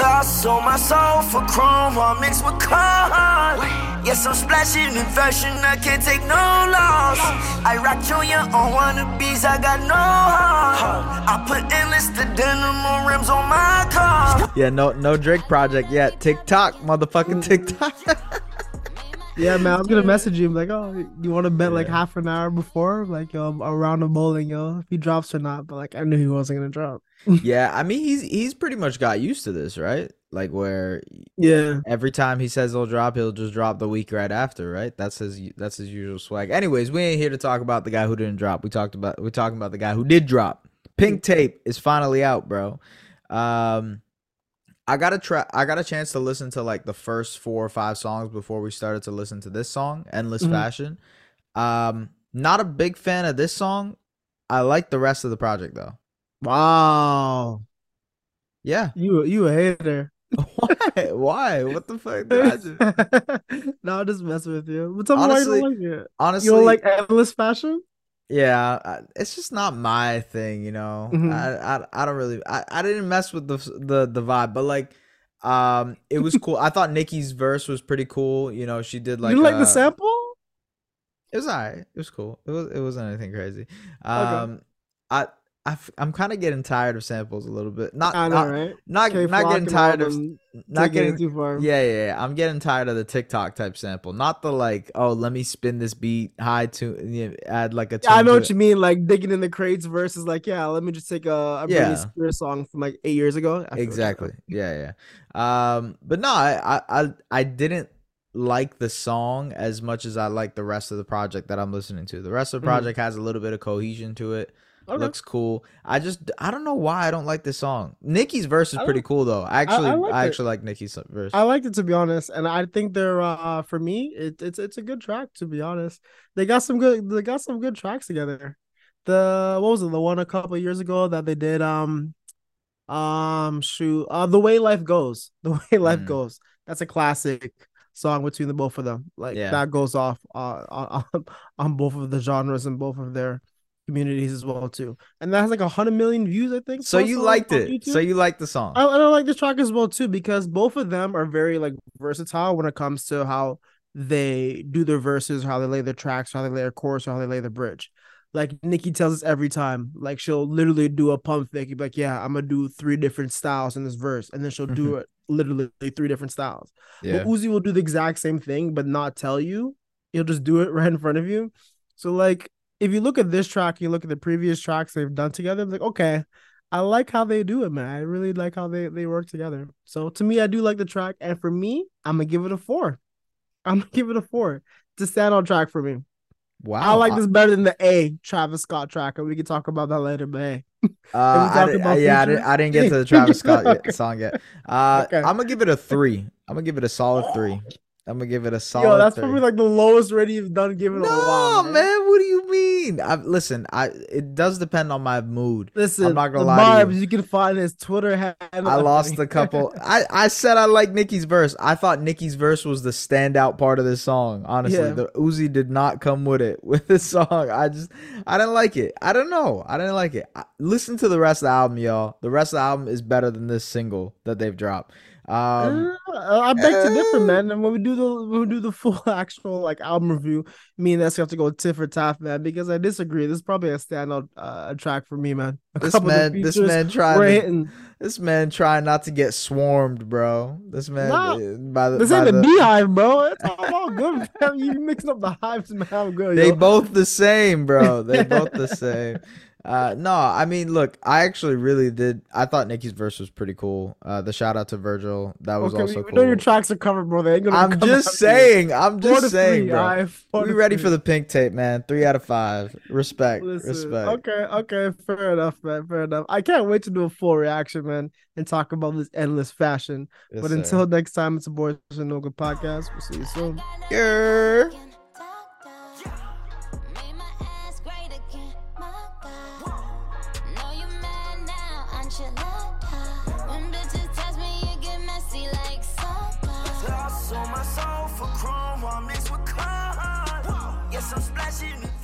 Lost on my soul for chrome, all mixed with corn. Yes, I'm splashing in fashion, I can't take no loss. I rock Junior on wannabes, I got no heart. I put endless the denim rims on my car. Yeah, no no Drake project yet. TikTok, motherfucking TikTok. Yeah, man, I was gonna message you like, oh, you want to bet like half an hour before, like yo, a round of bowling, yo, if he drops or not. But like, I knew he wasn't gonna drop. yeah, I mean he's he's pretty much got used to this, right? Like where Yeah, every time he says he'll drop, he'll just drop the week right after, right? That's his that's his usual swag. Anyways, we ain't here to talk about the guy who didn't drop. We talked about we're talking about the guy who did drop. Pink tape is finally out, bro. Um I got a try I got a chance to listen to like the first four or five songs before we started to listen to this song, Endless Mhm. Fashion. Um not a big fan of this song. I like the rest of the project though. wow, Yeah. you you a hater. Why? Why? What the fuck? did I no, I'm just messing with you. But tell me why you don't like it. Honestly, You don't like endless fashion? Yeah, it's just not my thing, you know. Mhm. I, I I don't really I, I didn't mess with the the the vibe, but like um it was cool. I thought Nicki's verse was pretty cool. You know, she did like you like uh, the sample? It was alright. It was cool. It was it wasn't anything crazy. Um I I am kind of getting tired of samples a little bit. Not I know, not right? not, not getting tired of not getting too far. yeah, yeah, yeah. I'm getting tired of the TikTok type sample. Not the like, oh, let me spin this beat high to you know, add like a. Yeah, I know what it. you mean. Like digging in the crates versus like, yeah, let me just take a, a Yeah. Spears song from like eight years ago. I feel what you're Exactly. Yeah, yeah. Um, but no, I, I, I, I didn't like the song as much as I like the rest of the project that I'm listening to. The rest of the Mhm. project has a little bit of cohesion to it. Okay. Looks cool. I just, I don't know why I don't like this song. Nicki's verse is pretty cool though. I actually, I, liked it. actually like Nicki's verse. I liked it to be honest, and I think they're uh for me it, it's it's a good track to be honest. They got some good they got some good tracks together. The what was it the one a couple years ago that they did um um shoot uh the way life goes the way life Mm. goes that's a classic song between the both of them like Yeah. that goes off uh, on, on on both of the genres and both of their communities as well too and that has like a hundred million views I think so you liked it. YouTube. So you liked the song. I, and I like this track as well too because both of them are very like versatile when it comes to how they do their verses, how they lay their tracks, how they lay their chorus, how they lay the bridge. Like Nicki tells us every time, like she'll literally do a pump fake. Like, "Yeah, I'm gonna do three different styles in this verse," and then she'll do mm-hmm. it literally three different styles. yeah. But Uzi will do the exact same thing, but not tell you. He'll just do it right in front of you. So like, if you look at this track, you look at the previous tracks they've done together. Like, okay, I like how they do it, man. I really like how they they work together. So to me, I do like the track, and for me, I'm gonna give it a four. I'm gonna give it a four. It's a on track for me. Wow. I like this better than the A Travis Scott track, and we can talk about that later. But hey, Uh, I did, yeah, I, did, I didn't get to the Travis Scott Okay. song yet. Uh, Okay. I'm gonna give it a three. I'm gonna give it a solid three. I'm gonna give it a solid. yo, that's three. probably like the lowest rating you've done given no, a while. man. What do you mean? I listen. I it does depend on my mood. Listen, I'm not gonna the lie vibes you. you. can find his Twitter handle. I lost a couple. I I said I like Nicki's verse. I thought Nicki's verse was the standout part of this song. Honestly, Yeah. the Uzi did not come with it with this song. I just I didn't like it. I don't know. I didn't like it. I, listen to the rest of the album, y'all. The rest of the album is better than this single that they've dropped. Um, Uh, I beg to differ, uh, man. And when we do the when we do the full actual like album review, me and that's have to go tit for tat, man, because I disagree. This is probably a standout uh, track for me, man. A this couple of the man, this man trying, to, this man trying not to get swarmed, bro. This man Nah, uh, by the This by ain't the, the- beehive, bro. It's all, all good, man. You mixing up the hives, man. I'm good. They yo. both the same, bro. They both the same. Uh, no, I mean, look, I actually really did. I thought Nicki's verse was pretty cool. Uh, the shout out to Virgil, that was okay, also we, cool. we know your tracks are covered, bro. They ain't gonna I'm just saying. I'm just saying, three, bro. we ready three. for the pink tape, man. Three out of five. Respect, Listen, respect. okay, okay, fair enough, man. Fair enough. I can't wait to do a full reaction, man, and talk about this endless fashion. Yes, but sir. until next time, it's a Boys and No Good podcast. We'll see you soon. Yeah. see me